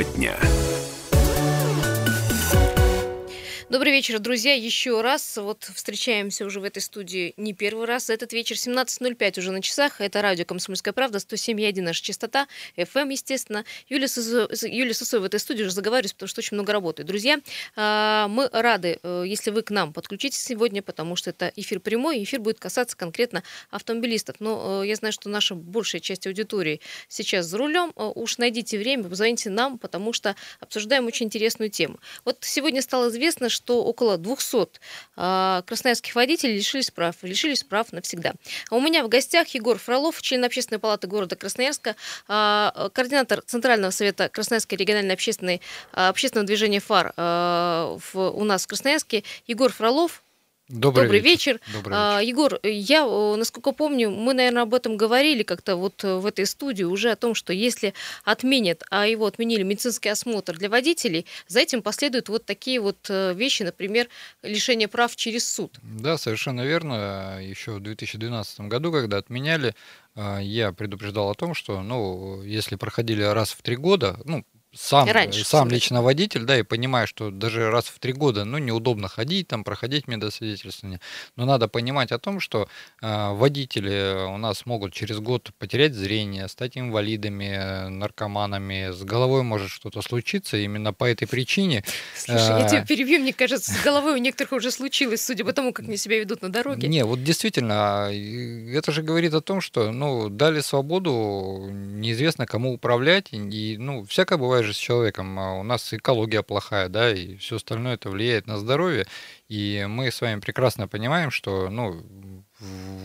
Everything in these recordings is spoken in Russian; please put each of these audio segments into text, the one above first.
Тема дня. Добрый вечер, друзья. Еще раз вот встречаемся уже в этой студии не первый раз. Этот вечер 17.05 уже на часах. Это радио «Комсомольская правда», 107.1 наша частота, FM, естественно. Юлия, Сусо... Юлия в этой студии уже заговариваюсь, потому что очень много работает. Друзья, а, мы рады, э, если вы к нам подключитесь сегодня, потому что это эфир прямой, эфир будет касаться конкретно автомобилистов. Но э, я знаю, что наша большая часть аудитории сейчас за рулем. Э, уж найдите время, позвоните нам, потому что обсуждаем очень интересную тему. Вот сегодня стало известно, что около 200 а, красноярских водителей лишились прав, лишились прав навсегда. А у меня в гостях Егор Фролов, член Общественной палаты города Красноярска, а, координатор Центрального совета Красноярской региональной общественной, общественного движения ФАР в, у нас в Красноярске. Егор Фролов, Добрый, Добрый вечер. вечер. Добрый вечер. А, Егор, я, насколько помню, мы, наверное, об этом говорили как-то вот э, в этой студии уже о том, что если отменят, а его отменили медицинский осмотр для водителей, за этим последуют вот такие вот э, вещи, например, лишение прав через суд. Да, совершенно верно. Еще в 2012 году, когда отменяли, э, я предупреждал о том, что, ну, если проходили раз в три года, ну, сам, Раньше, сам лично водитель, да, и понимаю, что даже раз в три года, ну, неудобно ходить, там, проходить медосвидетельствование, но надо понимать о том, что э, водители у нас могут через год потерять зрение, стать инвалидами, наркоманами, с головой может что-то случиться, именно по этой причине. Слушай, э, я тебя перебью, мне кажется, с головой у некоторых уже случилось, судя по тому, как они себя ведут на дороге. Не, вот действительно, это же говорит о том, что, ну, дали свободу, неизвестно кому управлять, и, ну, всякое бывает же с человеком. А у нас экология плохая, да, и все остальное это влияет на здоровье. И мы с вами прекрасно понимаем, что, ну,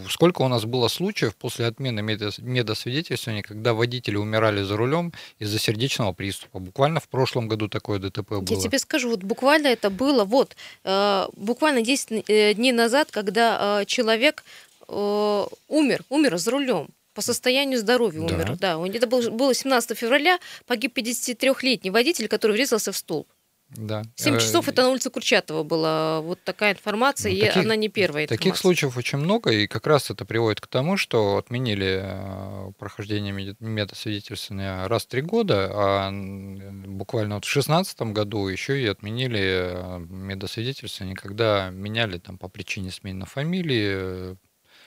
сколько у нас было случаев после отмены медосвидетельствования, когда водители умирали за рулем из-за сердечного приступа. Буквально в прошлом году такое ДТП было. Я тебе скажу, вот буквально это было, вот, э, буквально 10 э, дней назад, когда э, человек умер, умер за рулем по состоянию здоровья умер. Да, да это было 17 февраля, погиб 53-летний водитель, который врезался в столб. Да. 7 э, часов это на улице Курчатова была вот такая информация, ну, таких, и она не первая. Таких информация. случаев очень много, и как раз это приводит к тому, что отменили э, прохождение медосвидетельствования раз в три года, а буквально вот в 2016 году еще и отменили э, медосвидетельствование, когда меняли там по причине смены фамилии,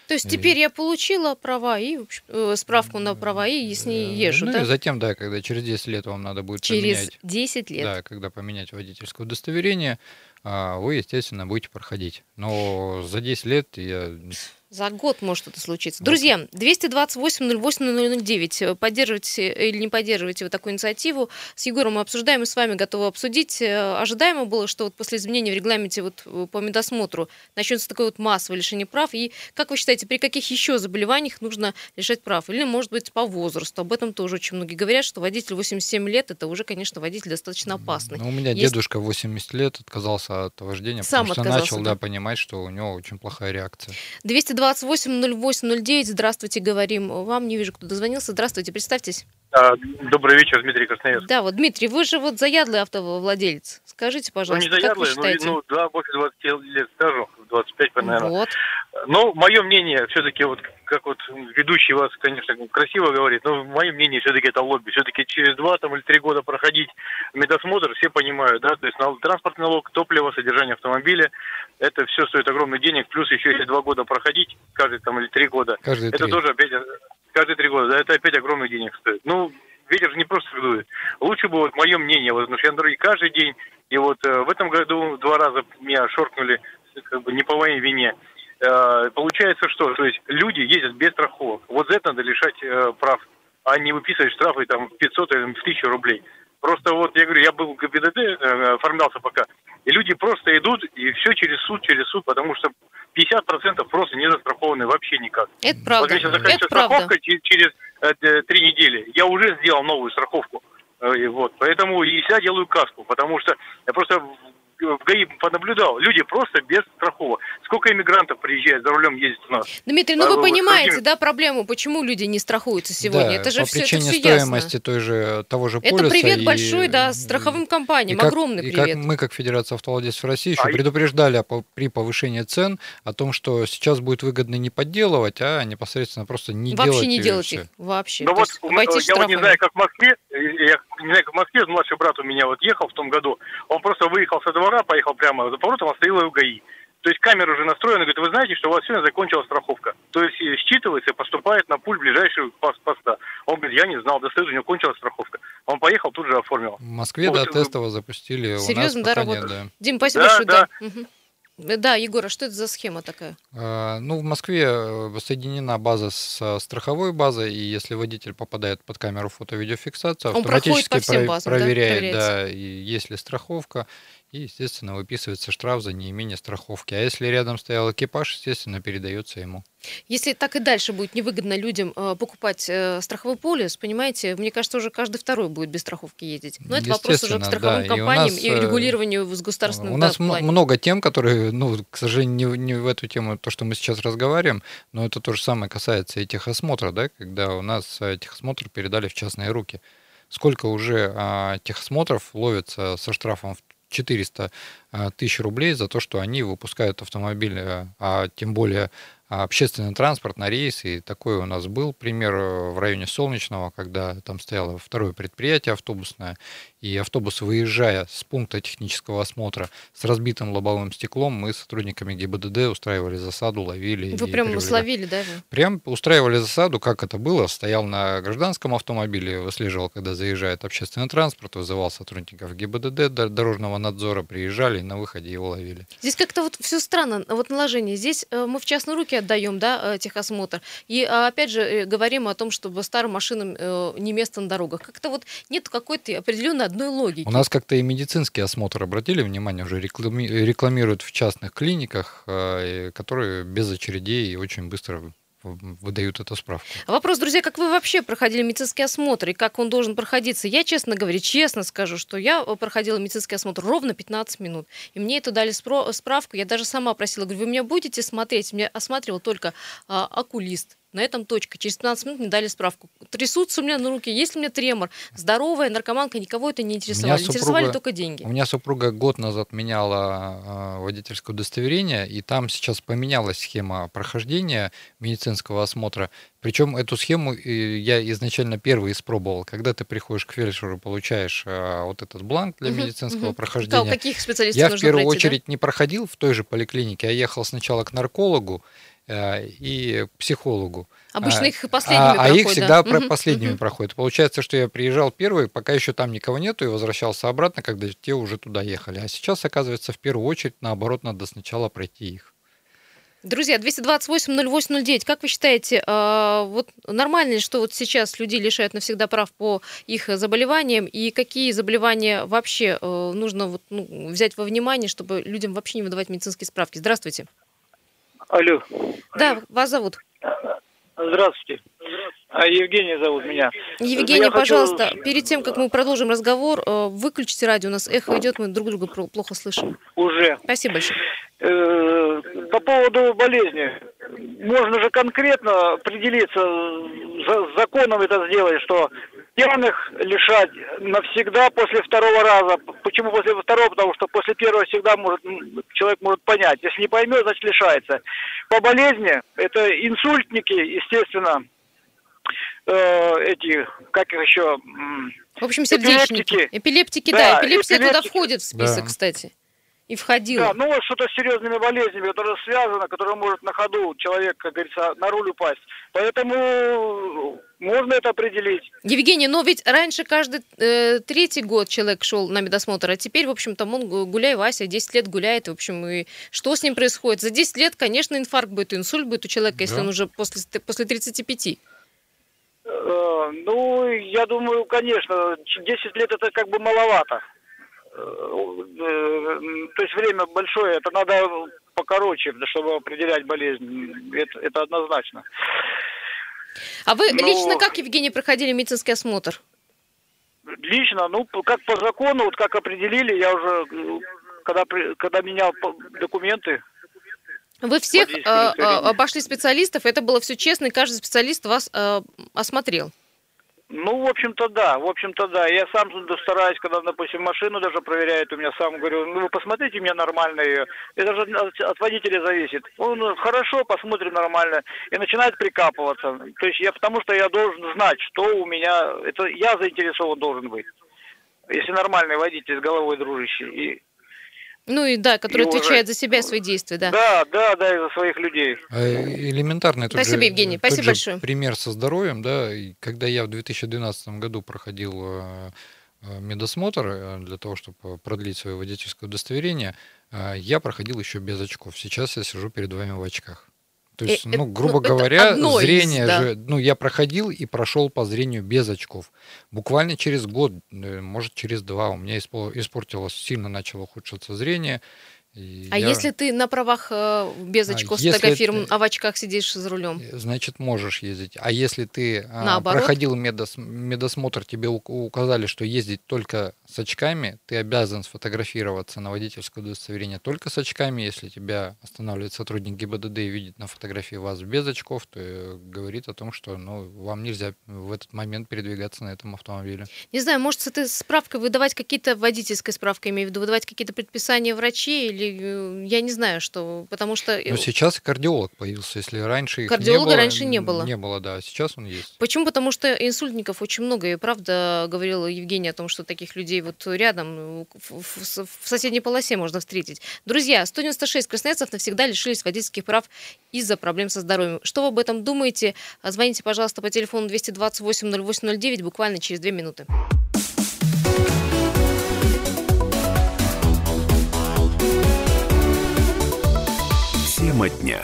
то есть теперь я получила права и э, справку на права и с ней езжу, ну, да? и затем, да, когда через 10 лет вам надо будет через поменять... Через 10 лет? Да, когда поменять водительское удостоверение, а, вы, естественно, будете проходить. Но за 10 лет я за год может это случиться. Друзья, 228-08-009. Поддерживайте или не поддерживайте вы такую инициативу. С Егором мы обсуждаем и с вами готовы обсудить. Э, ожидаемо было, что вот после изменения в регламенте вот э, по медосмотру начнется такое вот массовое лишение прав. И как вы считаете, при каких еще заболеваниях нужно лишать прав? Или, может быть, по возрасту? Об этом тоже очень многие говорят, что водитель 87 лет, это уже, конечно, водитель достаточно опасный. Ну, у меня Есть... дедушка 80 лет отказался от вождения, Сам потому что начал да, понимать, что у него очень плохая реакция. 228-08-09. Здравствуйте, говорим вам. Не вижу, кто дозвонился. Здравствуйте, представьтесь. А, добрый вечер, Дмитрий Красноярск. Да, вот, Дмитрий, вы же вот заядлый автовладелец. Скажите, пожалуйста, ну, не заядлый, как вы считаете? Ну, ну, да, больше 20 лет стажу, 25, наверное. Вот. Но мое мнение, все-таки, вот как вот ведущий вас, конечно, красиво говорит, но мое мнение все-таки это лобби. Все-таки через два там, или три года проходить медосмотр, все понимают, да, то есть транспортный налог, топливо, содержание автомобиля, это все стоит огромный денег, плюс еще если два года проходить, каждый там или три года, каждый это три. тоже опять каждые три года, да, это опять огромный денег стоит. Ну, ветер же не просто дует. Лучше бы, вот мое мнение, вот, потому что я на дороге каждый день, и вот э, в этом году два раза меня шоркнули, как бы не по моей вине. Э, получается что? То есть люди ездят без страховок. Вот за это надо лишать э, прав, а не выписывать штрафы там в 500 или в 1000 рублей. Просто вот я говорю, я был в ГИБДД, э, оформлялся пока, и люди просто идут, и все через суд, через суд, потому что 50% просто не застрахованы вообще никак. Это правда. Вот сейчас заканчивается страховка правда. через э, три недели. Я уже сделал новую страховку. Э, вот, поэтому и я делаю каску, потому что я просто в ГАИ понаблюдал, люди просто без страховок. Сколько иммигрантов приезжает за рулем ездит у нас? Дмитрий, ну а, вы понимаете, какими... да, проблему, почему люди не страхуются сегодня? Да, это же по все, причине это все стоимости ясно. той же, того же полиса. Это привет и... большой, да, страховым компаниям, и как, огромный и привет. Как мы, как Федерация автовладельцев России, еще а предупреждали и... при повышении цен о том, что сейчас будет выгодно не подделывать, а непосредственно просто не вообще делать не делать их, вообще. Ну вот, я вот не знаю, как в Москве, я не знаю, как в Москве, младший брат у меня вот ехал в том году, он просто выехал со двора, поехал прямо за поворотом, остановил его ГАИ. То есть камера уже настроена, говорит, вы знаете, что у вас сегодня закончилась страховка. То есть считывается и поступает на пуль ближайшего поста. Он говорит, я не знал, до следующего у него кончилась страховка. Он поехал, тут же оформил. В Москве, вот. да, тестово запустили. Серьезно, да, работает? Да. Дим, спасибо да, большое. Да. да. Угу. Да, Егор, а что это за схема такая? А, ну, в Москве э, соединена база с страховой базой, и если водитель попадает под камеру фото-видеофиксации, автоматически базам, проверяет, да, да, и есть ли страховка, и, естественно, выписывается штраф за неимение страховки. А если рядом стоял экипаж, естественно, передается ему. Если так и дальше будет невыгодно людям э, покупать э, страховой полис, понимаете, мне кажется, уже каждый второй будет без страховки ездить. Но это вопрос уже к страховым да. компаниям и, нас, и регулированию с государственным У нас да, много тем, которые, ну, к сожалению, не, не в эту тему, то, что мы сейчас разговариваем, но это то же самое касается и техосмотра, да, когда у нас э, техосмотр передали в частные руки. Сколько уже а, техосмотров ловится со штрафом в 400 а, тысяч рублей за то, что они выпускают автомобили, а тем более а общественный транспорт на рейсы. И такой у нас был пример э, в районе Солнечного, когда там стояло второе предприятие автобусное, и автобус, выезжая с пункта технического осмотра с разбитым лобовым стеклом, мы с сотрудниками ГИБДД устраивали засаду, ловили. Вы прям привели. словили даже? Прям устраивали засаду, как это было. Стоял на гражданском автомобиле, выслеживал, когда заезжает общественный транспорт, вызывал сотрудников ГИБДД, дорожного надзора, приезжали и на выходе его ловили. Здесь как-то вот все странно, вот наложение. Здесь э, мы в частные руки отдаем, да, э, техосмотр. И а, опять же э, говорим о том, чтобы старым машинам не место на дорогах. Как-то вот нет какой-то определенной одной логики. У нас как-то и медицинский осмотр, обратили внимание, уже реклами... рекламируют в частных клиниках, которые без очередей и очень быстро выдают эту справку. Вопрос, друзья, как вы вообще проходили медицинский осмотр и как он должен проходиться? Я, честно говоря, честно скажу, что я проходила медицинский осмотр ровно 15 минут. И мне это дали справку. Я даже сама просила, говорю, вы меня будете смотреть? Меня осматривал только а, окулист. На этом точка. Через 15 минут мне дали справку. Трясутся у меня на руке, есть ли у меня тремор. Здоровая наркоманка, никого это не интересовало. Супруга, Интересовали только деньги. У меня супруга год назад меняла э, водительское удостоверение, и там сейчас поменялась схема прохождения медицинского осмотра. Причем эту схему я изначально первый испробовал. Когда ты приходишь к фельдшеру, получаешь э, вот этот бланк для угу, медицинского угу. прохождения. Да, каких специалистов я в первую пройти, очередь да? не проходил в той же поликлинике, а ехал сначала к наркологу, Э, и психологу. Обычно а, их последними а, проходят. А их всегда да? последними угу. проходят. Получается, что я приезжал первый, пока еще там никого нету, и возвращался обратно, когда те уже туда ехали. А сейчас, оказывается, в первую очередь, наоборот, надо сначала пройти их. Друзья, 228-08-09, как вы считаете, э, вот нормально ли, что вот сейчас людей лишают навсегда прав по их заболеваниям, и какие заболевания вообще э, нужно вот, ну, взять во внимание, чтобы людям вообще не выдавать медицинские справки? Здравствуйте. Алло. Да, вас зовут. Здравствуйте. А Евгений зовут меня. Евгений, Я пожалуйста, хочу... перед тем, как мы продолжим разговор, э, выключите радио, у нас эхо идет, мы друг друга плохо слышим. Уже. Спасибо большое. Э, по поводу болезни. Можно же конкретно определиться, за законом это сделать, что пьяных лишать навсегда после второго раза. Почему после второго? Потому что после первого всегда может, человек может понять. Если не поймет, значит лишается. По болезни, это инсультники, естественно, э, эти, как их еще... В общем, сердечники. Эпилептики, эпилептики да, да эпилепсия эпилептики. туда входит в список, да. кстати и входила. Да, ну вот что-то с серьезными болезнями, которое связано, которое может на ходу человек, как говорится, на руль упасть. Поэтому можно это определить. Евгений, но ведь раньше каждый э, третий год человек шел на медосмотр, а теперь, в общем-то, он гуляй, Вася, 10 лет гуляет, в общем, и что с ним происходит? За 10 лет, конечно, инфаркт будет, инсульт будет у человека, да. если он уже после, после 35. Э, ну, я думаю, конечно, 10 лет это как бы маловато. Э, то есть время большое, это надо покороче, чтобы определять болезнь. Это, это однозначно. А вы Но... лично как, Евгений, проходили медицинский осмотр? Лично, ну, как по закону, вот как определили, я уже, когда, когда менял документы, вы всех э, обошли специалистов, это было все честно, и каждый специалист вас э, осмотрел. Ну, в общем-то, да, в общем-то, да. Я сам стараюсь, когда, допустим, машину даже проверяют, у меня сам говорю, ну, вы посмотрите, у меня нормально ее. Это же от, водителя зависит. Он ну, хорошо, посмотрим нормально. И начинает прикапываться. То есть я, потому что я должен знать, что у меня, это я заинтересован должен быть. Если нормальный водитель с головой дружащий. И ну и да, который и отвечает уже... за себя и свои действия, да. Да, да, да, и за своих людей. А элементарный Спасибо, же, Евгений, спасибо большое. пример со здоровьем, да, и когда я в 2012 году проходил э, э, медосмотр э, для того, чтобы продлить свое водительское удостоверение, я проходил еще без очков. Сейчас я сижу перед вами в очках. То есть, ну, грубо ну, говоря, зрение из, да. же, ну, я проходил и прошел по зрению без очков. Буквально через год, э, может, через два у меня испортилось, сильно начало ухудшаться зрение. И а я... если ты на правах э, без а очков а с тагофирм, ты... а в очках сидишь за рулем? Э, значит, можешь ездить. А если ты а, проходил медос... медосмотр, тебе указали, что ездить только с очками, ты обязан сфотографироваться на водительское удостоверение только с очками. Если тебя останавливает сотрудник ГИБДД и видит на фотографии вас без очков, то э, говорит о том, что ну, вам нельзя в этот момент передвигаться на этом автомобиле. Не знаю, может, с этой справкой выдавать какие-то водительской справкой, имею в виду, выдавать какие-то предписания врачей или э, я не знаю, что, потому что... Но ну, сейчас кардиолог появился, если раньше их Кардиолога не было, раньше не было. Не было, да, сейчас он есть. Почему? Потому что инсультников очень много, и правда говорила Евгения о том, что таких людей людей вот рядом, в, в, в соседней полосе можно встретить. Друзья, 196 красноярцев навсегда лишились водительских прав из-за проблем со здоровьем. Что вы об этом думаете? Звоните, пожалуйста, по телефону 228 0809 буквально через две минуты. Тема дня.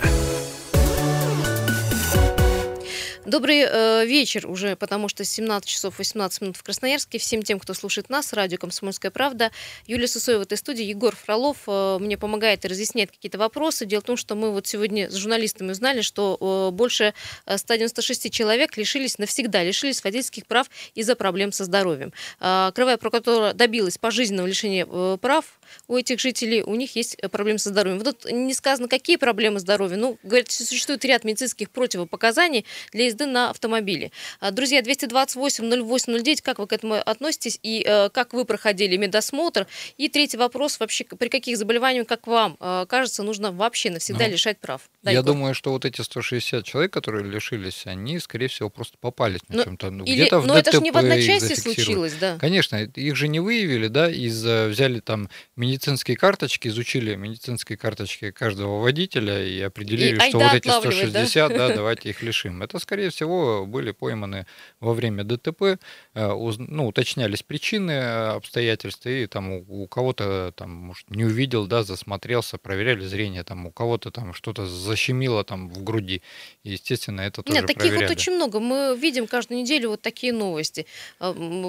Добрый э, вечер уже, потому что 17 часов 18 минут в Красноярске. Всем тем, кто слушает нас, радио «Комсомольская правда». Юлия Сусоева в этой студии, Егор Фролов э, мне помогает и разъясняет какие-то вопросы. Дело в том, что мы вот сегодня с журналистами узнали, что э, больше 196 человек лишились, навсегда лишились водительских прав из-за проблем со здоровьем. Э, Кривая прокуратура добилась пожизненного лишения э, прав у этих жителей, у них есть проблемы со здоровьем. Вот тут не сказано, какие проблемы здоровья. Ну, говорят, существует ряд медицинских противопоказаний для езды на автомобиле. А, друзья, 228-08-09, как вы к этому относитесь и э, как вы проходили медосмотр? И третий вопрос, вообще при каких заболеваниях, как вам э, кажется, нужно вообще навсегда ну, лишать прав? Да, я Егор? думаю, что вот эти 160 человек, которые лишились, они, скорее всего, просто попались на ну, чем-то. Ну, где-то в но ДТП это же не в одночасье случилось, да? Конечно, их же не выявили, да, из э, взяли там медицинские карточки, изучили медицинские карточки каждого водителя и определили, и что вот эти 160, да? да, давайте их лишим. Это, скорее всего, были пойманы во время ДТП, э, ну, уточнялись причины, э, обстоятельства, и там у, у кого-то там, может, не увидел, да, засмотрелся, проверяли зрение, там у кого-то там что-то защемило там в груди. И, естественно, это тоже Нет, таких проверяли. вот очень много. Мы видим каждую неделю вот такие новости.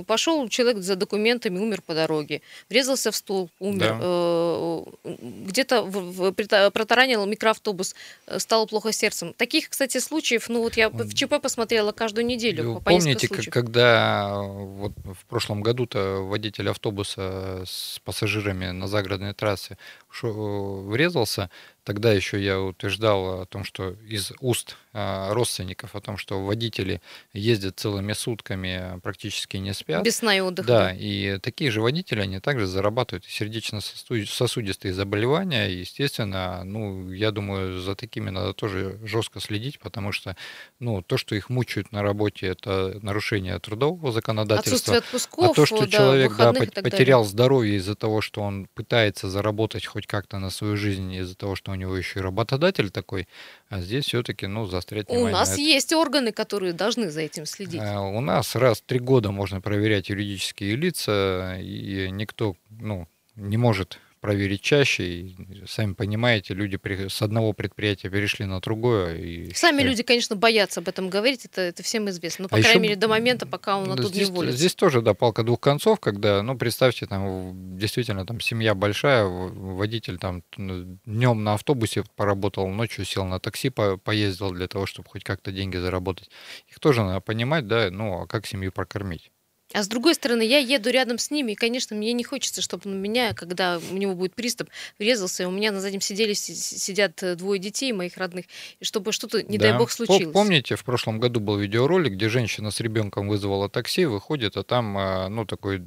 Пошел человек за документами, умер по дороге, врезался в стол, умер. Да. Где-то протаранил микроавтобус, стало плохо сердцем. Таких, кстати, случаев, ну вот я в ЧП посмотрела каждую неделю. По помните, как, когда вот в прошлом году-то водитель автобуса с пассажирами на загородной трассе врезался, Тогда еще я утверждал о том, что из уст а, родственников, о том, что водители ездят целыми сутками, практически не спят. Без сна и отдыха. Да, и такие же водители, они также зарабатывают сердечно-сосудистые заболевания. И, естественно, ну, я думаю, за такими надо тоже жестко следить, потому что ну, то, что их мучают на работе, это нарушение трудового законодательства. Отсутствие отпусков, а то, что да, человек да, потерял здоровье из-за того, что он пытается заработать хоть как-то на свою жизнь, из-за того, что у него еще и работодатель такой, а здесь все-таки, ну, заострять внимание. У нас есть органы, которые должны за этим следить. А, у нас раз в три года можно проверять юридические лица, и никто, ну, не может проверить чаще. И, сами понимаете, люди с одного предприятия перешли на другое. И сами люди, конечно, боятся об этом говорить, это, это всем известно. Но, по а крайней еще, мере, до момента, пока он оттуда здесь, не уволится. Здесь тоже, да, палка двух концов, когда, ну, представьте, там, действительно, там, семья большая, водитель там днем на автобусе поработал, ночью сел на такси, по поездил для того, чтобы хоть как-то деньги заработать. Их тоже надо понимать, да, ну, а как семью прокормить? А с другой стороны, я еду рядом с ними, и, конечно, мне не хочется, чтобы на меня, когда у него будет приступ, врезался, и у меня на заднем сиделе сидят э, двое детей моих родных, и чтобы что-то, не да. дай бог, случилось. Помните, в прошлом году был видеоролик, где женщина с ребенком вызвала такси, выходит, а там, а, ну, такой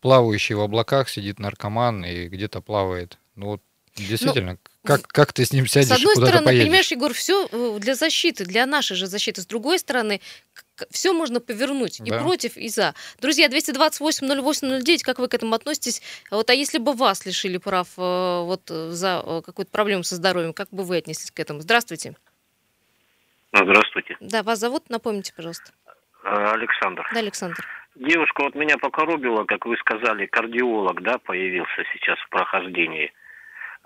плавающий в облаках сидит наркоман и где-то плавает. Ну, вот действительно, ну, как, как ты с ним сядешь С одной стороны, поедешь? понимаешь, Егор, все э, для защиты, для нашей же защиты. С другой стороны, все можно повернуть и да. против, и за. Друзья, 228-08-09, как вы к этому относитесь? Вот, а если бы вас лишили прав э, вот, за э, какую-то проблему со здоровьем, как бы вы отнеслись к этому? Здравствуйте. Здравствуйте. Да, вас зовут, напомните, пожалуйста. Александр. Да, Александр. Девушка вот меня покоробила, как вы сказали, кардиолог, да, появился сейчас в прохождении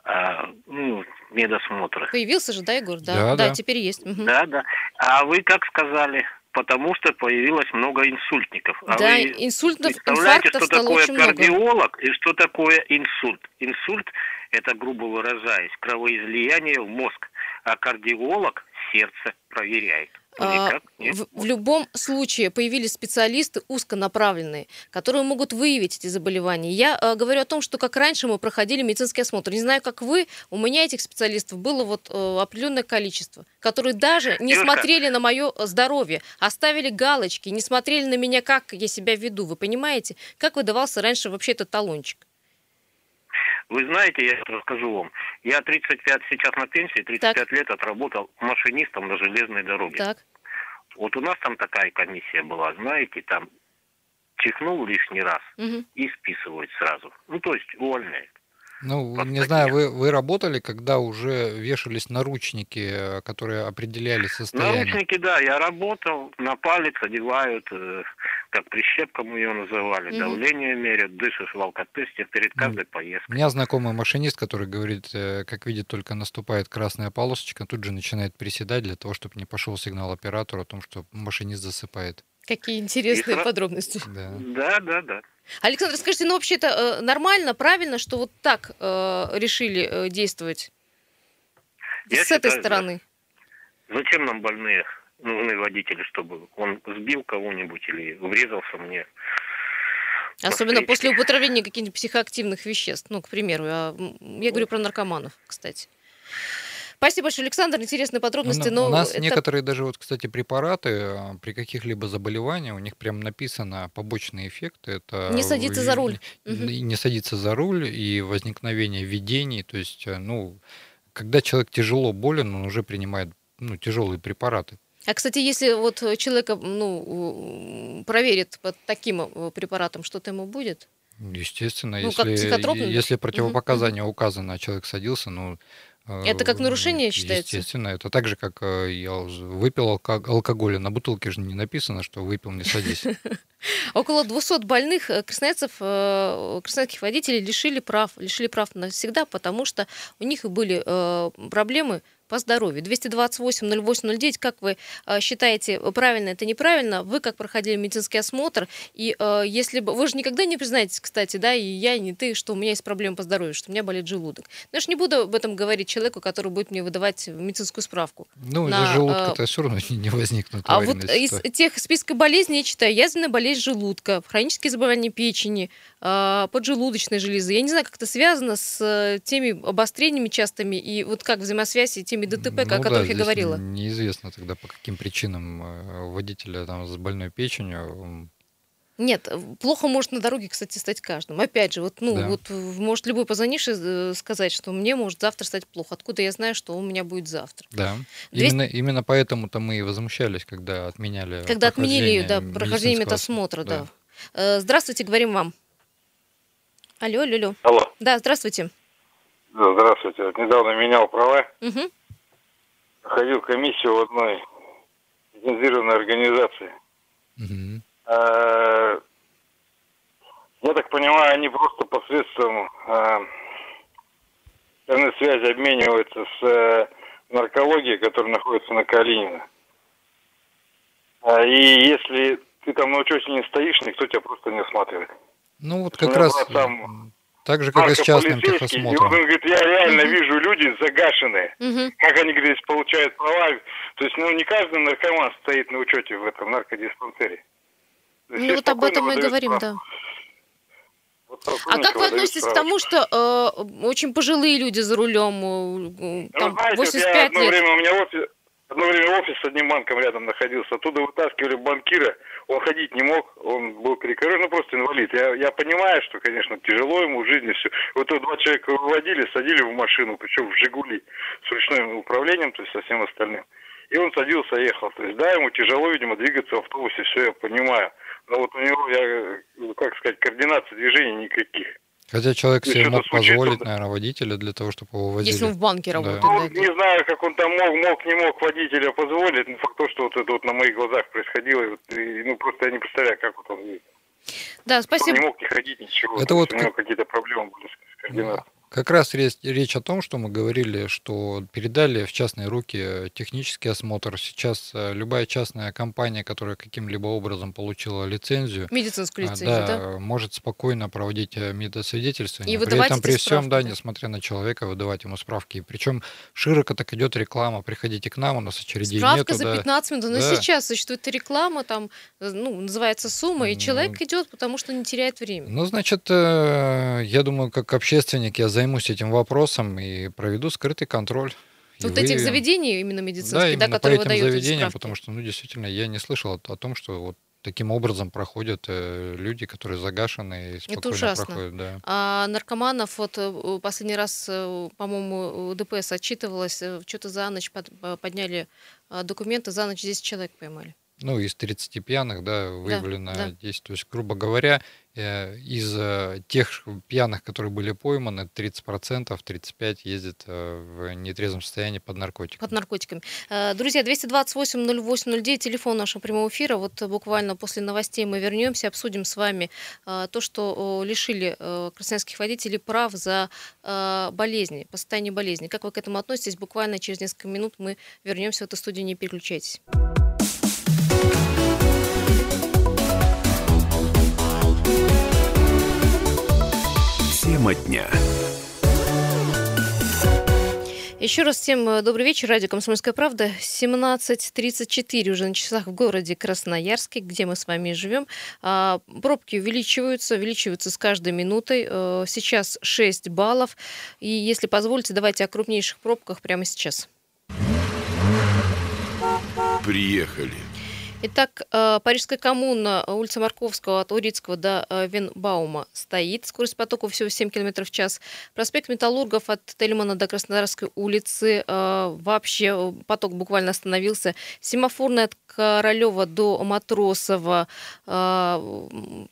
а, ну, медосмотра. Появился же, да, Егор? Да, да, да, да. теперь есть. Угу. Да, да. А вы как сказали? Потому что появилось много инсультников. А да, вы инсультов, представляете, что такое кардиолог много. и что такое инсульт? Инсульт – это, грубо выражаясь, кровоизлияние в мозг, а кардиолог сердце проверяет. А, в, в любом случае появились специалисты узконаправленные, которые могут выявить эти заболевания. Я э, говорю о том, что как раньше мы проходили медицинский осмотр. Не знаю, как вы, у меня этих специалистов было вот э, определенное количество, которые даже не Девушка. смотрели на мое здоровье, оставили галочки, не смотрели на меня, как я себя веду. Вы понимаете, как выдавался раньше вообще этот талончик? Вы знаете, я расскажу вам. Я 35 сейчас на пенсии, 35 так. лет отработал машинистом на железной дороге. Так. Вот у нас там такая комиссия была, знаете, там чихнул лишний раз угу. и списывают сразу. Ну, то есть увольняют. Ну, Под не знаю, вы, вы работали, когда уже вешались наручники, которые определяли состояние? Наручники, да, я работал, на палец одевают, э, как прищепка мы ее называли, угу. давление мерят, дышишь в алкотесте перед каждой поездкой. У меня знакомый машинист, который говорит, э, как видит, только наступает красная полосочка, тут же начинает приседать для того, чтобы не пошел сигнал оператору о том, что машинист засыпает. Какие интересные И подробности. Да. да, да, да. Александр, скажите, ну вообще это э, нормально, правильно, что вот так э, решили э, действовать? Я С считаю, этой стороны. Зачем нам больные нужны водители, чтобы он сбил кого-нибудь или врезался мне? Особенно после употребления каких-нибудь психоактивных веществ. Ну, к примеру, я, я говорю про наркоманов, кстати. Спасибо большое, Александр. Интересные подробности. Ну, но у нас это... некоторые даже, вот, кстати, препараты а, при каких-либо заболеваниях, у них прям написано побочные эффекты. Это не садиться за руль. Не садиться за руль и возникновение видений. То есть, э, ну, когда человек тяжело болен, он уже принимает ну, тяжелые препараты. А, кстати, если вот человека ну, проверит под таким э, препаратом, что-то ему будет? Естественно, ну, если, если противопоказания угу. указано, а человек садился, ну, это как нарушение считается? Естественно, это так же, как э, я выпил алкоголь, на бутылке же не написано, что выпил, не садись. Около 200 больных э, красноярцев, э, красноярских водителей лишили прав, лишили прав навсегда, потому что у них были проблемы по здоровью. 228-08-09, как вы э, считаете, правильно это неправильно? Вы как проходили медицинский осмотр, и э, если бы... Вы же никогда не признаетесь, кстати, да, и я, и не ты, что у меня есть проблемы по здоровью, что у меня болит желудок. Но я же не буду об этом говорить человеку, который будет мне выдавать медицинскую справку. Ну, на, из желудка-то э, все равно не возникнет. А вот из тех списка болезней я читаю язвенная болезнь желудка, хронические заболевания печени, поджелудочной железы. Я не знаю, как это связано с теми обострениями частыми и вот как взаимосвязь и теми случаями ДТП, ну, о которых да, я говорила. Неизвестно тогда, по каким причинам э, водителя там, с больной печенью нет, плохо может на дороге, кстати, стать каждым. Опять же, вот, ну, да. вот может любой позвонивший э, сказать, что мне может завтра стать плохо. Откуда я знаю, что у меня будет завтра? Да. 200... Именно, именно поэтому-то мы и возмущались, когда отменяли. Когда отменили, да, прохождение медосмотра, да. да. Э, здравствуйте, говорим вам. Алло, алло, алло. Алло. Да, здравствуйте. Да, здравствуйте. Недавно менял права. Угу ходил в комиссию в одной лицензированной организации. Угу. А, я так понимаю, они просто посредством а, интернет-связи обмениваются с а, наркологией, которая находится на Калинина. А, и если ты там на учете не стоишь, никто тебя просто не осматривает. Ну вот как раз... Там так же, как и с частным техосмотром. И он говорит, я реально вижу люди загашенные. Как они, говорит, получают права. То есть, ну, не каждый наркоман стоит на учете в этом наркодиспансере. Ну вот об этом мы говорим, да. Вот а как вы относитесь к тому, что э, очень пожилые люди за рулем, э, там, ну, знаете, 85 я одно лет? время у меня офис, одно время офис с одним банком рядом находился, оттуда вытаскивали банкира, он ходить не мог, он был перекорежен, ну просто инвалид. Я, я понимаю, что, конечно, тяжело ему в жизни все. Вот два человека выводили, садили в машину, причем в «Жигули» с ручным управлением, то есть со всем остальным. И он садился, ехал. То есть, да, ему тяжело, видимо, двигаться в автобусе, все я понимаю. Но вот у него, я, как сказать, координации движений никаких. Хотя человек себе мог позволить, наверное, водителя для того, чтобы его возили. Если он в банке работает. Да. Ну, не знаю, как он там мог, мог, не мог водителя позволить, но факт то, что вот это вот на моих глазах происходило, и, ну, просто я не представляю, как вот он Да, спасибо. Он не мог не ходить, ничего. Это вот... У него какие-то проблемы были с координацией. Как раз речь, речь о том, что мы говорили, что передали в частные руки технический осмотр. Сейчас э, любая частная компания, которая каким-либо образом получила лицензию, медицинскую а, лицензию, да, да? может спокойно проводить э, медосвидетельствование. И при этом при всем, да, несмотря на человека, выдавать ему справки. Причем широко так идет реклама. Приходите к нам, у нас очередей Справка нету. за 15 минут. Но да. сейчас существует реклама, там, э, ну, называется сумма, и человек идет, потому что не теряет время. Ну, значит, я думаю, как общественник я займусь этим вопросом и проведу скрытый контроль. Вот и этих вы... заведений именно медицинских, да, да, которые по этим заведениям, справки. потому что, ну, действительно, я не слышал о, о том, что вот таким образом проходят э, люди, которые загашены и спокойно Это ужасно. проходят. Да. А наркоманов, вот э, последний раз, э, по-моему, ДПС отчитывалось, что-то за ночь под, подняли документы, за ночь 10 человек поймали. Ну, из 30 пьяных, да, выявлено да, да. 10. То есть, грубо говоря, э, из э, тех пьяных, которые были пойманы, 30%, 35% ездят э, в нетрезвом состоянии под наркотиками. Под наркотиками. Друзья, 228-08-09, телефон нашего прямого эфира. Вот буквально после новостей мы вернемся, обсудим с вами то, что лишили красноярских водителей прав за болезни, по состоянию болезни. Как вы к этому относитесь? Буквально через несколько минут мы вернемся в эту студию, не переключайтесь. Тема дня. Еще раз всем э, добрый вечер. Радио «Комсомольская правда». 17.34 уже на часах в городе Красноярске, где мы с вами живем. А, пробки увеличиваются, увеличиваются с каждой минутой. Э, сейчас 6 баллов. И если позволите, давайте о крупнейших пробках прямо сейчас. Приехали. Итак, э, Парижская коммуна, э, улица Марковского от Урицкого до э, Венбаума стоит. Скорость потока всего 7 км в час. Проспект Металлургов от Тельмана до Краснодарской улицы. Вообще поток буквально остановился. Семафорный от Королева до Матросова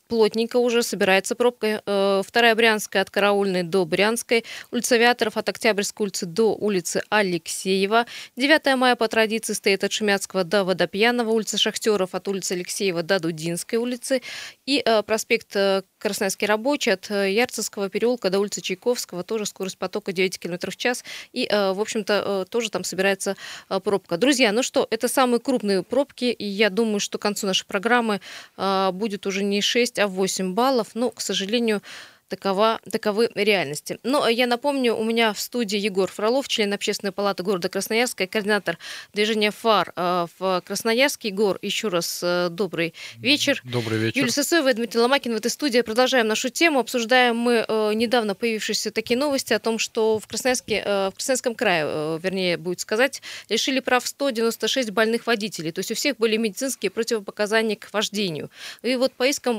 плотненько уже собирается пробка. Вторая Брянская от Караульной до Брянской. Улица Авиаторов от Октябрьской улицы до улицы Алексеева. 9 мая по традиции стоит от Шемяцкого до Водопьянова. Улица Шахтерова Шахтеров от улицы Алексеева до Дудинской улицы и э, проспект э, Красноярский рабочий от э, Ярцевского переулка до улицы Чайковского, тоже скорость потока 9 км в час. И, в общем-то, тоже там собирается пробка. Друзья, ну что, это самые крупные пробки, и я думаю, что к концу нашей программы будет уже не 6, а 8 баллов. Но, к сожалению, Такова, таковы реальности. Но я напомню, у меня в студии Егор Фролов, член Общественной палаты города Красноярска, координатор движения ФАР э, в Красноярске. Егор, еще раз э, добрый вечер. Добрый вечер. Юлия Сысоева и Дмитрий Ломакин в этой студии. Продолжаем нашу тему. Обсуждаем мы э, недавно появившиеся такие новости о том, что в, Красноярске, в Красноярском крае, вернее, будет сказать, лишили прав 196 больных водителей. То есть у всех были медицинские противопоказания к вождению. И вот по искам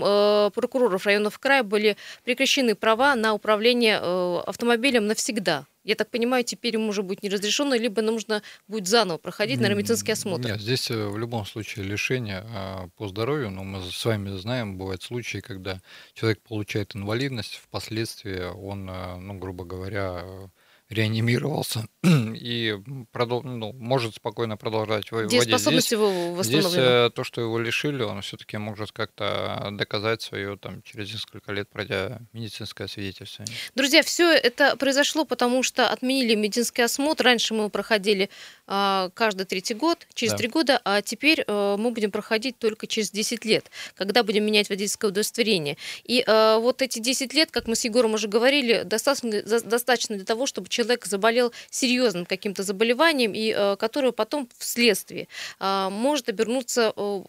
прокуроров районов края были прекращены прекращены права на управление э, автомобилем навсегда. Я так понимаю, теперь ему уже будет не разрешено, либо нужно будет заново проходить, на медицинский осмотр. Нет, здесь э, в любом случае лишение а, по здоровью, но мы с вами знаем, бывают случаи, когда человек получает инвалидность, впоследствии он, э, ну, грубо говоря, реанимировался и продол- ну, может спокойно продолжать водить. Здесь, его здесь э, то, что его лишили, он все-таки может как-то доказать свое там через несколько лет, пройдя медицинское свидетельствование. Друзья, все это произошло, потому что отменили медицинский осмотр. Раньше мы его проходили э, каждый третий год, через три да. года, а теперь э, мы будем проходить только через 10 лет, когда будем менять водительское удостоверение. И э, вот эти 10 лет, как мы с Егором уже говорили, достаточно, достаточно для того, чтобы человек заболел серьезно серьезным каким-то заболеванием, и э, которое потом вследствие э, может обернуться э,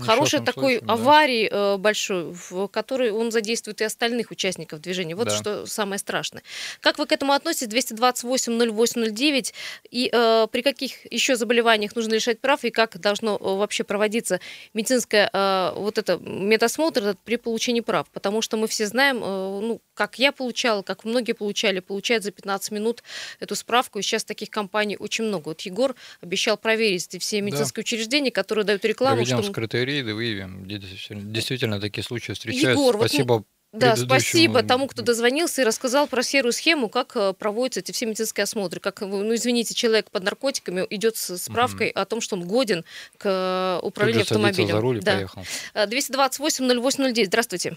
хорошей такой случае, аварией да. э, большой, в которой он задействует и остальных участников движения. Вот да. что самое страшное. Как вы к этому относитесь? 228 0809 и э, при каких еще заболеваниях нужно лишать прав и как должно вообще проводиться медицинское э, вот это медосмотр при получении прав? Потому что мы все знаем, э, ну, как я получала, как многие получали, получают за 15 минут эту справку. И сейчас таких компаний очень много. Вот Егор обещал проверить все медицинские да. учреждения, которые дают рекламу. Проведем что... скрытые рейды, выявим. Действительно, такие случаи встречаются. Егор, Спасибо. Вот, да, спасибо тому, кто дозвонился и рассказал про серую схему, как э, проводятся эти все медицинские осмотры. Как, ну, извините, человек под наркотиками идет с справкой угу. о том, что он годен к э, управлению автомобилем. за руль и да. поехал. 228-0809, э, здравствуйте.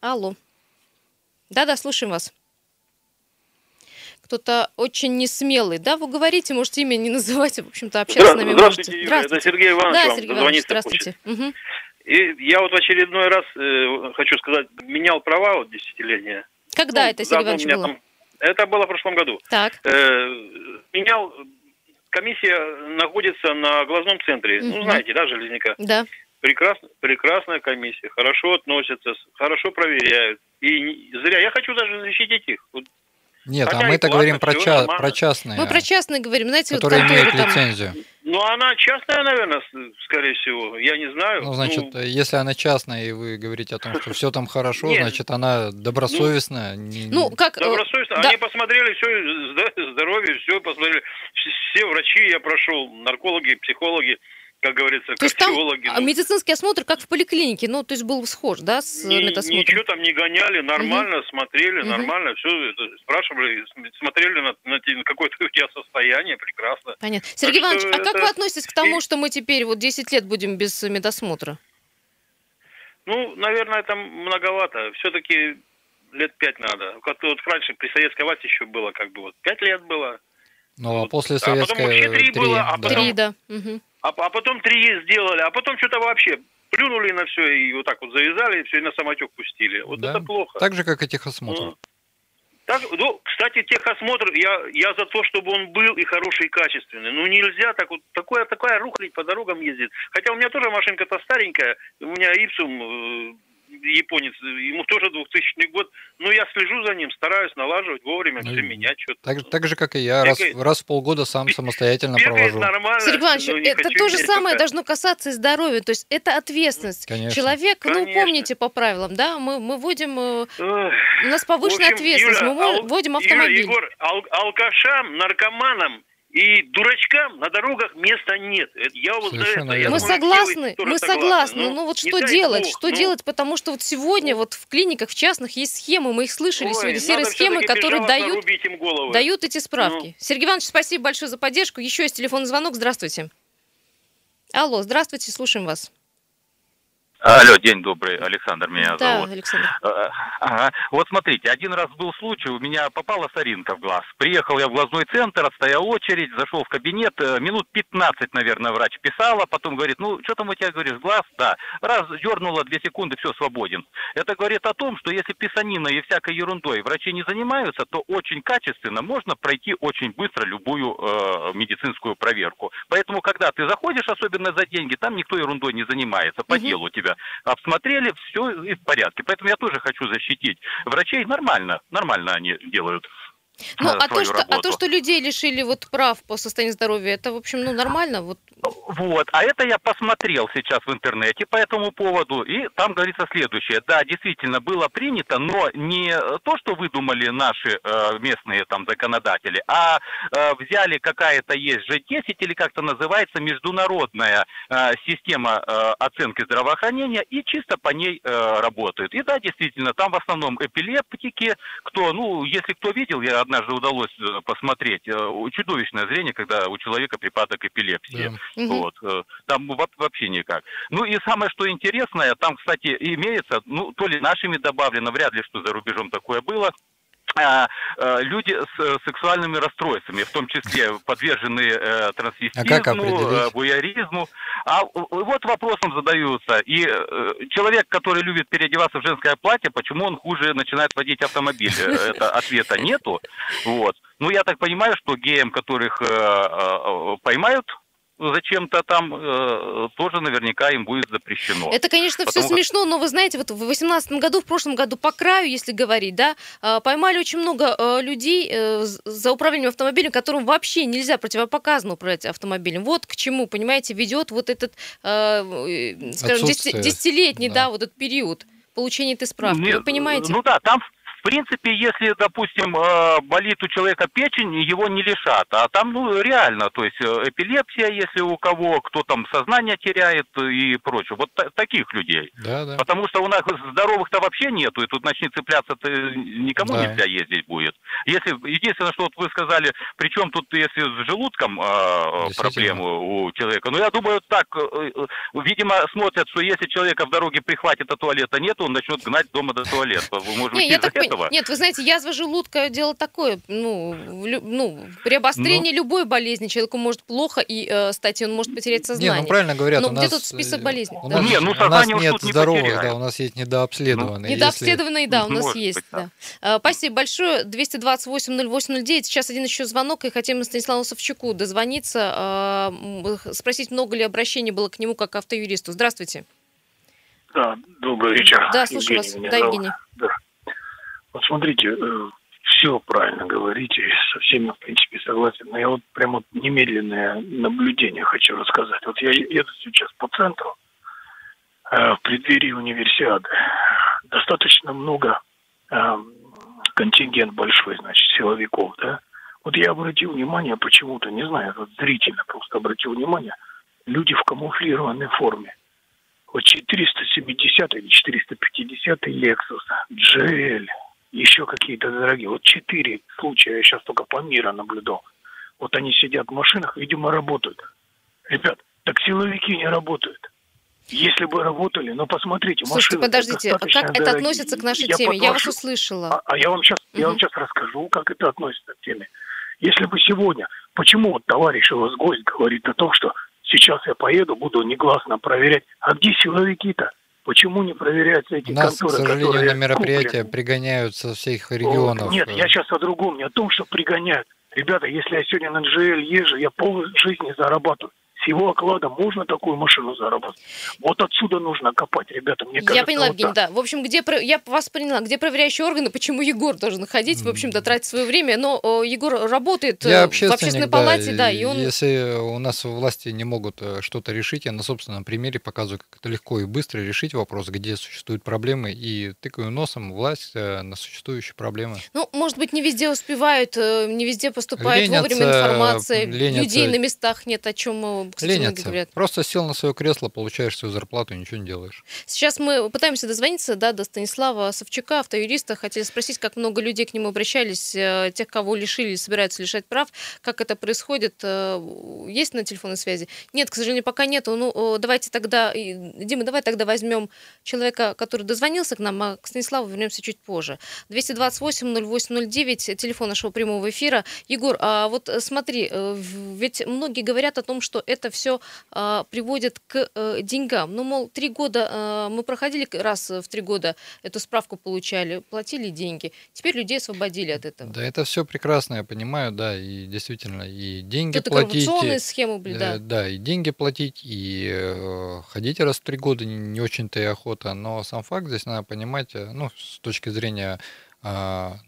Алло. Да-да, слушаем вас. Кто-то очень несмелый. Да, вы говорите, можете имя не называть, в общем-то, общаться с нами Здравствуйте, можете. Юля, это Сергей Иванович да, вам Сергей Иванович, здравствуйте. Угу. И я вот в очередной раз, э, хочу сказать, менял права вот десятилетия. Когда ну, это, Сергей Иванович, было? Там, это было в прошлом году. Так. Э, менял, комиссия находится на глазном центре, угу. ну, знаете, да, Железняка? Да. Прекрасно, прекрасная комиссия, хорошо относятся, хорошо проверяют. И зря, я хочу даже защитить их. Вот нет, а Хотя а мы-то говорим про, ча- про частные. Мы про частные говорим, знаете, которые вот имеют там... лицензию. Ну, она частная, наверное, скорее всего. Я не знаю. Ну, значит, ну... если она частная, и вы говорите о том, что все там хорошо, Нет. значит, она добросовестная. Ну, как... Э, добросовестная. Да. Они посмотрели все, здоровье, все посмотрели. Все врачи я прошел, наркологи, психологи как говорится, то есть там ну, медицинский осмотр как в поликлинике, ну, то есть был схож, да, с ни, медосмотром? Ничего там не гоняли, нормально угу. смотрели, угу. нормально, все спрашивали, смотрели на, на, на какое-то у тебя состояние, прекрасно. Понятно. Сергей так Иванович, а это... как вы относитесь к тому, что мы теперь вот 10 лет будем без медосмотра? Ну, наверное, это многовато. Все-таки лет пять надо. Вот раньше при советской власти еще было, как бы вот пять лет было. Ну, а после советской... А потом вообще три было, а потом... Три, да. Угу а, а потом три сделали, а потом что-то вообще плюнули на все и вот так вот завязали, и все, и на самотек пустили. Вот да. это плохо. Так же, как и техосмотр. Ну, так, ну, кстати, техосмотр, я, я за то, чтобы он был и хороший, и качественный. Ну, нельзя так вот, такое, такая рухлить по дорогам ездит. Хотя у меня тоже машинка-то старенькая, у меня Ипсум э, японец, ему тоже 2000 год, но я слежу за ним, стараюсь налаживать вовремя, ну, все менять что-то. Так, так же, как и я, раз, раз в полгода сам самостоятельно провожу. нормально. Сергей Иванович, это то же самое пока... должно касаться и здоровья, то есть это ответственность. Конечно. Человек, ну, Конечно. ну, помните по правилам, да, мы, мы вводим, э, у нас повышенная общем, ответственность, мы вводим автомобиль. Егор, ал- алкашам, наркоманам и дурачкам на дорогах места нет. Я вот Совершенно это, я мы согласны, мы согласны. Но, ну, ну вот что делать? Бог, что ну... делать? Потому что вот сегодня вот в клиниках, в частных есть схемы, мы их слышали Ой, сегодня, серые схемы, которые дают, дают эти справки. Ну. Сергей Иванович, спасибо большое за поддержку. Еще есть телефонный звонок. Здравствуйте. Алло, здравствуйте, слушаем вас. Алло, день добрый, Александр меня да, зовут. Александр. А, ага. Вот смотрите, один раз был случай, у меня попала соринка в глаз. Приехал я в глазной центр, отстоял очередь, зашел в кабинет, э, минут 15, наверное, врач писала, потом говорит, ну, что там у тебя, говоришь, глаз? Да. Раз, дернула, две секунды, все, свободен. Это говорит о том, что если писаниной и всякой ерундой врачи не занимаются, то очень качественно можно пройти очень быстро любую э, медицинскую проверку. Поэтому, когда ты заходишь, особенно за деньги, там никто ерундой не занимается, по угу. делу тебя тебя обсмотрели, все и в порядке. Поэтому я тоже хочу защитить. Врачей нормально, нормально они делают. Ну, а то, что, а то, что людей лишили вот прав по состоянию здоровья, это, в общем, ну, нормально? Вот. вот, а это я посмотрел сейчас в интернете по этому поводу, и там говорится следующее. Да, действительно, было принято, но не то, что выдумали наши э, местные там законодатели, а э, взяли какая-то есть же 10 или как-то называется международная э, система э, оценки здравоохранения, и чисто по ней э, работают. И да, действительно, там в основном эпилептики, кто, ну, если кто видел, я однажды удалось э, посмотреть. Э, чудовищное зрение, когда у человека припадок эпилепсии. Да. Вот. Э, там вообще никак. Ну и самое, что интересное, там, кстати, имеется, ну, то ли нашими добавлено, вряд ли, что за рубежом такое было, люди с сексуальными расстройствами, в том числе подверженные э, трансвестизму, а буяризму. А вот вопросом задаются. И э, человек, который любит переодеваться в женское платье, почему он хуже начинает водить автомобиль? Это ответа нету. Вот. Ну, я так понимаю, что геям, которых э, э, поймают зачем-то там э, тоже наверняка им будет запрещено. Это, конечно, Потому... все смешно, но вы знаете, вот в 2018 году, в прошлом году по краю, если говорить, да, э, поймали очень много э, людей э, за управлением автомобилем, которым вообще нельзя противопоказано управлять автомобилем. Вот к чему, понимаете, ведет вот этот, э, скажем, десятилетний, да. да, вот этот период получения этой справки. Нет, вы понимаете? Ну да, там принципе, если, допустим, э, болит у человека печень, его не лишат. А там, ну, реально, то есть э, эпилепсия, если у кого, кто там сознание теряет и прочее. Вот таких людей. Да, да. Потому что у нас здоровых-то вообще нету, и тут начни цепляться-то никому да. нельзя ездить будет. Если, единственное, что вот вы сказали, причем тут, если с желудком э, проблемы у человека, ну, я думаю, так, э, видимо, смотрят, что если человека в дороге прихватит, а туалета нет, он начнет гнать дома до туалета. Может быть, из-за этого этого. Нет, вы знаете, язва желудка дело такое, ну, лю, ну при обострении ну, любой болезни человеку может плохо, и, э, кстати, он может потерять сознание. Не, ну правильно говорят, ну, у где тут список болезней? У нас, не, ну, у нас нет здоровых, да, у нас есть недообследованные. Ну, недообследованные, если... да, у нас может есть, быть, да. да. Спасибо большое. 228-08-09. Сейчас один еще звонок, и хотим Станиславу Савчуку дозвониться, э, спросить, много ли обращений было к нему как автоюристу. Здравствуйте. Да, добрый вечер. Да, слушаю Евгений вас. Да, Евгений. Да. Вот смотрите, э, все правильно говорите, со всеми, в принципе, согласен. Но я вот прямо немедленное наблюдение хочу рассказать. Вот я еду сейчас по центру, э, в преддверии универсиады. Достаточно много, э, контингент большой, значит, силовиков, да. Вот я обратил внимание почему-то, не знаю, вот зрительно просто обратил внимание, люди в камуфлированной форме. Вот 470 или 450 Lexus, GL, еще какие-то дорогие. Вот четыре случая я сейчас только по миру наблюдал. Вот они сидят в машинах, видимо, работают. Ребят, так силовики не работают. Если бы работали, но посмотрите, Слушайте, машины подождите, а как дорогие. это относится к нашей я теме? Я вас услышала. А, а я вам сейчас, угу. я вам сейчас расскажу, как это относится к теме. Если бы сегодня, почему вот товарищ у вас гость говорит о том, что сейчас я поеду, буду негласно проверять, а где силовики-то? Почему не проверяются эти нас, конторы, к сожалению, на мероприятия куплены? пригоняют со всех регионов. Нет, я сейчас о другом, не о том, что пригоняют. Ребята, если я сегодня на GL езжу, я пол жизни зарабатываю с его окладом можно такую машину заработать. Вот отсюда нужно копать, ребята, мне кажется. Я поняла, вот Евгений, да. В общем, где я вас поняла, где проверяющие органы, почему Егор должен ходить, в общем-то, тратить свое время, но о, Егор работает я в общественной палате, да, да, и он... Если у нас власти не могут э, что-то решить, я на собственном примере показываю, как это легко и быстро решить вопрос, где существуют проблемы, и тыкаю носом власть э, на существующие проблемы. Ну, может быть, не везде успевают, э, не везде поступает ленятся, вовремя информация, ленятся. людей на местах нет, о чем кстати, Ленятся. говорят. Просто сел на свое кресло, получаешь свою зарплату и ничего не делаешь. Сейчас мы пытаемся дозвониться да, до Станислава Савчука, автоюриста. Хотели спросить, как много людей к нему обращались, э, тех, кого лишили, собираются лишать прав, как это происходит. Э, есть на телефонной связи? Нет, к сожалению, пока нету. Ну, давайте тогда, Дима, давай тогда возьмем человека, который дозвонился к нам, а к Станиславу вернемся чуть позже. 228-08-09, телефон нашего прямого эфира. Егор, а вот смотри, э, ведь многие говорят о том, что это все а, приводит к а, деньгам. Ну, мол, три года а, мы проходили раз в три года эту справку получали, платили деньги. Теперь людей освободили от этого. Да, это все прекрасно, я понимаю, да, и действительно, и деньги Тут платить. И, схемы были, да. Да, и деньги платить, и э, ходить раз в три года не, не очень-то и охота, но сам факт здесь надо понимать, э, ну, с точки зрения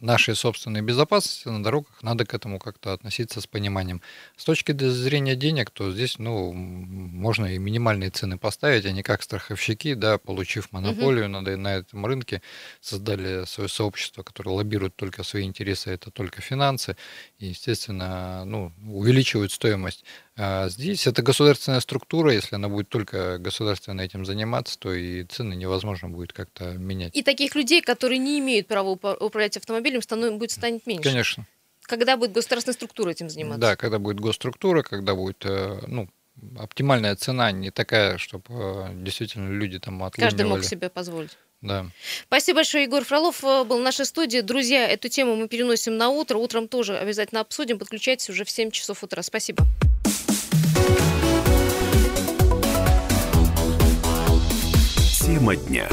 нашей собственной безопасности на дорогах, надо к этому как-то относиться с пониманием. С точки зрения денег, то здесь, ну, можно и минимальные цены поставить, а не как страховщики, да, получив монополию угу. на, на этом рынке, создали свое сообщество, которое лоббирует только свои интересы, это только финансы, и, естественно, ну, увеличивают стоимость а здесь это государственная структура, если она будет только государственно этим заниматься, то и цены невозможно будет как-то менять. И таких людей, которые не имеют права управлять автомобилем, станет, будет станет меньше. Конечно. Когда будет государственная структура этим заниматься? Да, когда будет госструктура, когда будет э, ну, оптимальная цена, не такая, чтобы э, действительно люди там отлынивали. Каждый мог себе позволить. Да. Спасибо большое, Егор Фролов э, был в нашей студии. Друзья, эту тему мы переносим на утро. Утром тоже обязательно обсудим. Подключайтесь уже в 7 часов утра. Спасибо. Тема дня.